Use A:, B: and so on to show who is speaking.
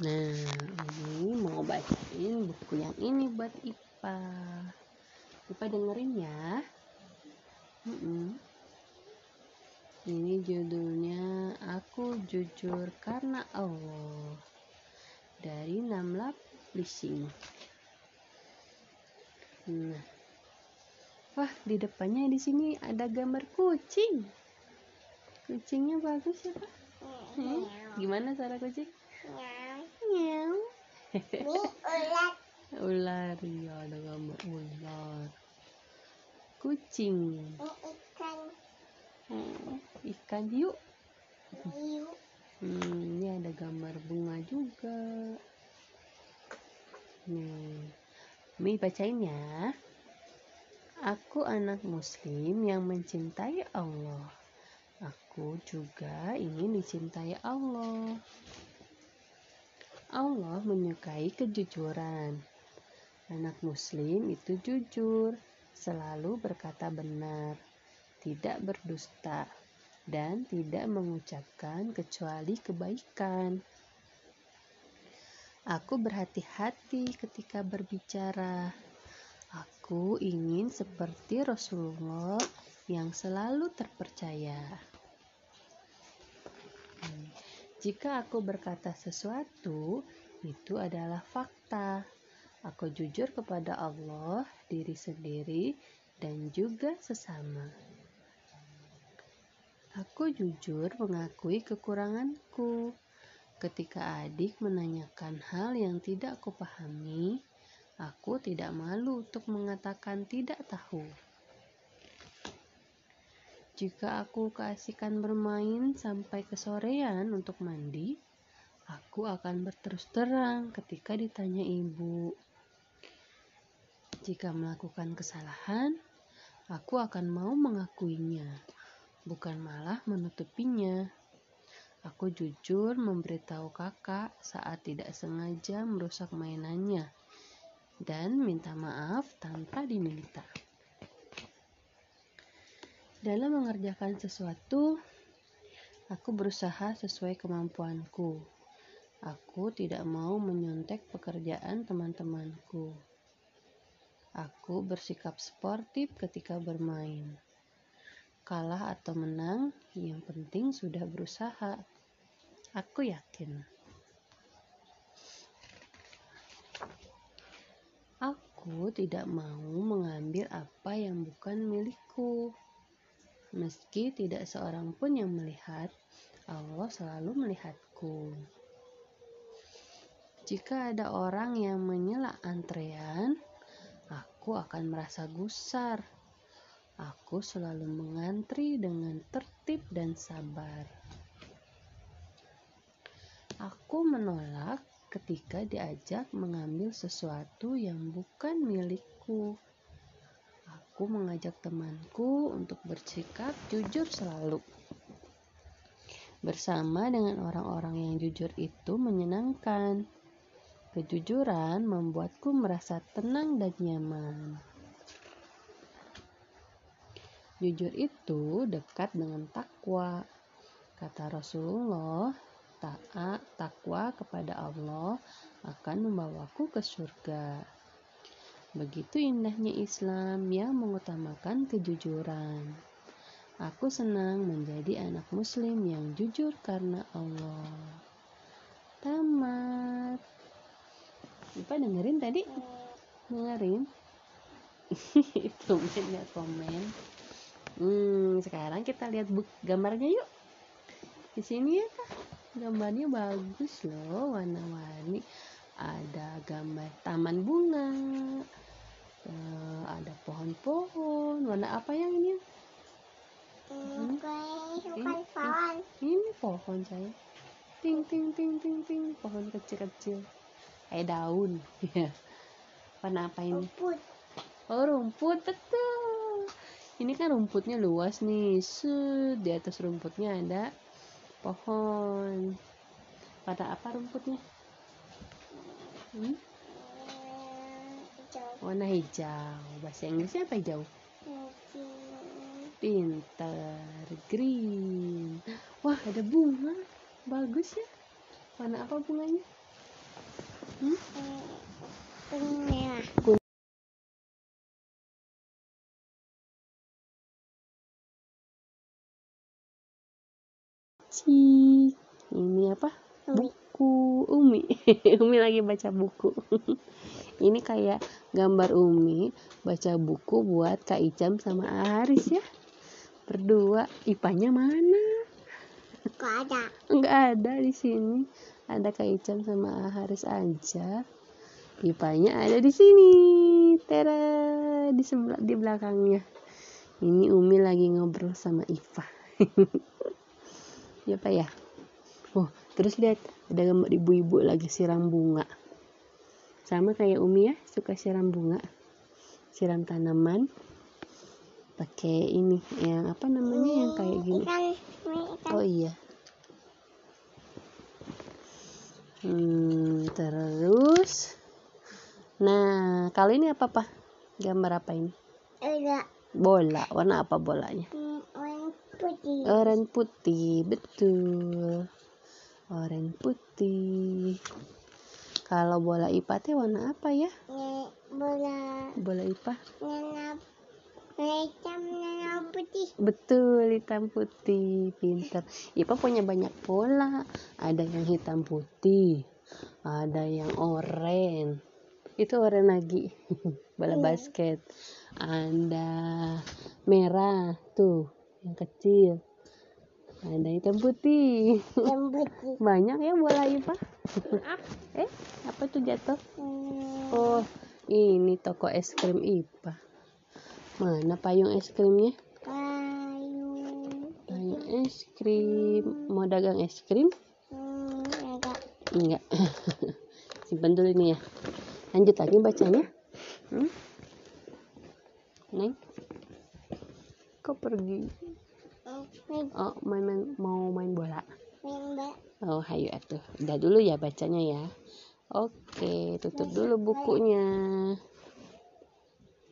A: Nah, ini mau bacain buku yang ini buat Ipa. Ipa dengerin ya. Mm-mm. Ini judulnya Aku Jujur Karena Allah dari Namla Publishing. Nah, wah di depannya di sini ada gambar kucing. Kucingnya bagus ya pak? Hmm? Gimana suara kucing?
B: Ini ulat
A: ular ya ada gambar ular. Kucing.
B: ini ikan
A: Hmm, ikan hiu.
B: hiu
A: Hmm, ini ada gambar bunga juga. Nih, Mi bacain ya. Aku anak muslim yang mencintai Allah. Aku juga ingin dicintai Allah. Allah menyukai kejujuran. Anak muslim itu jujur, selalu berkata benar, tidak berdusta, dan tidak mengucapkan kecuali kebaikan. Aku berhati-hati ketika berbicara. Aku ingin seperti Rasulullah yang selalu terpercaya. Hmm, Jika aku berkata sesuatu, itu adalah fakta. Aku jujur kepada Allah, diri sendiri, dan juga sesama. Aku jujur mengakui kekuranganku. Ketika adik menanyakan hal yang tidak aku pahami, aku tidak malu untuk mengatakan tidak tahu. Jika aku keasikan bermain sampai kesorean untuk mandi, aku akan berterus terang ketika ditanya ibu. Jika melakukan kesalahan, aku akan mau mengakuinya, bukan malah menutupinya. Aku jujur memberitahu kakak saat tidak sengaja merusak mainannya dan minta maaf tanpa diminta. Dalam mengerjakan sesuatu, aku berusaha sesuai kemampuanku. Aku tidak mau menyontek pekerjaan teman-temanku. Aku bersikap sportif ketika bermain. Kalah atau menang, yang penting sudah berusaha. Aku yakin. Aku tidak mau mengambil apa yang bukan milikku. Meski tidak seorang pun yang melihat, Allah selalu melihatku. Jika ada orang yang menyela antrean, aku akan merasa gusar. Aku selalu mengantri dengan tertib dan sabar. Aku menolak ketika diajak mengambil sesuatu yang bukan milikku. Aku mengajak temanku untuk bersikap jujur selalu. Bersama dengan orang-orang yang jujur itu menyenangkan. Kejujuran membuatku merasa tenang dan nyaman. Jujur itu dekat dengan takwa. Kata Rasulullah, taat takwa kepada Allah akan membawaku ke surga. Begitu indahnya Islam yang mengutamakan kejujuran. Aku senang menjadi anak muslim yang jujur karena Allah. Tamat. Lupa dengerin tadi? Dengerin? Itu ya komen. Hmm, sekarang kita lihat buk gambarnya yuk. Di sini ya kak, gambarnya bagus loh, warna-warni. Ada gambar taman bunga, eh, ada pohon-pohon. Warna apa yang ini?
B: ini bukan bukan pohon
A: Ini pohon saya. Ting ting ting ting ting, pohon kecil-kecil. Kayak daun. Ya. Warna apa ini?
B: rumput
A: Oh rumput betul. Ini kan rumputnya luas nih. Set, di atas rumputnya ada pohon. Pada apa rumputnya? Hmm?
B: Hijau
A: Warna hijau. Bahasa Inggrisnya apa hijau? Pinter. Green. Wah ada bunga. Bagus ya. Warna apa bunganya? Hmm?
B: Kuning merah.
A: Cik. Ini apa?
B: Umi.
A: Buku Umi. Umi lagi baca buku. Ini kayak gambar Umi baca buku buat Kak Icam sama Aris ya. Berdua. Ipanya mana?
B: Kok ada?
A: Enggak ada di sini. Ada Kak Icam sama Haris aja. Ipanya ada di sini. Tera di sebelah di belakangnya. Ini Umi lagi ngobrol sama Ipa. ya Pak ya. Terus lihat ada gambar ibu-ibu lagi siram bunga. Sama kayak Umi ya, suka siram bunga. Siram tanaman. Pakai ini yang apa namanya yang kayak gini. Oh iya. Hmm, terus. Nah, kali ini apa pak? Gambar apa ini?
B: Ada
A: Bola. Warna apa bolanya?
B: hmm, warna putih.
A: Oranye putih, betul. Oranye putih. Kalau bola IPA teh warna apa ya?
B: Bola
A: Bola IPA?
B: warna hitam warna putih.
A: Betul, hitam putih. Pinter. IPA punya banyak bola. Ada yang hitam putih. Ada yang oranye. Itu oranye lagi. Bola
B: Iya.
A: basket. Ada merah. Tuh, yang kecil. Ada hitam putih.
B: Yang putih.
A: Banyak ya bola IPA. eh, apa tuh jatuh?
B: Hmm,
A: Oh, ini toko es krim IPA. Mana payung es krimnya?
B: payung.
A: Payung es krim. Mau dagang es krim?
B: Hmm, ada.
A: Enggak. Simpan dulu ini ya. Lanjut lagi bacanya. Hmm? Neng? Kok pergi? Oh, main, main mau main bola.
B: mbak.
A: Oh, hayu atuh. Udah dulu ya bacanya ya. Oke, tutup dulu bukunya.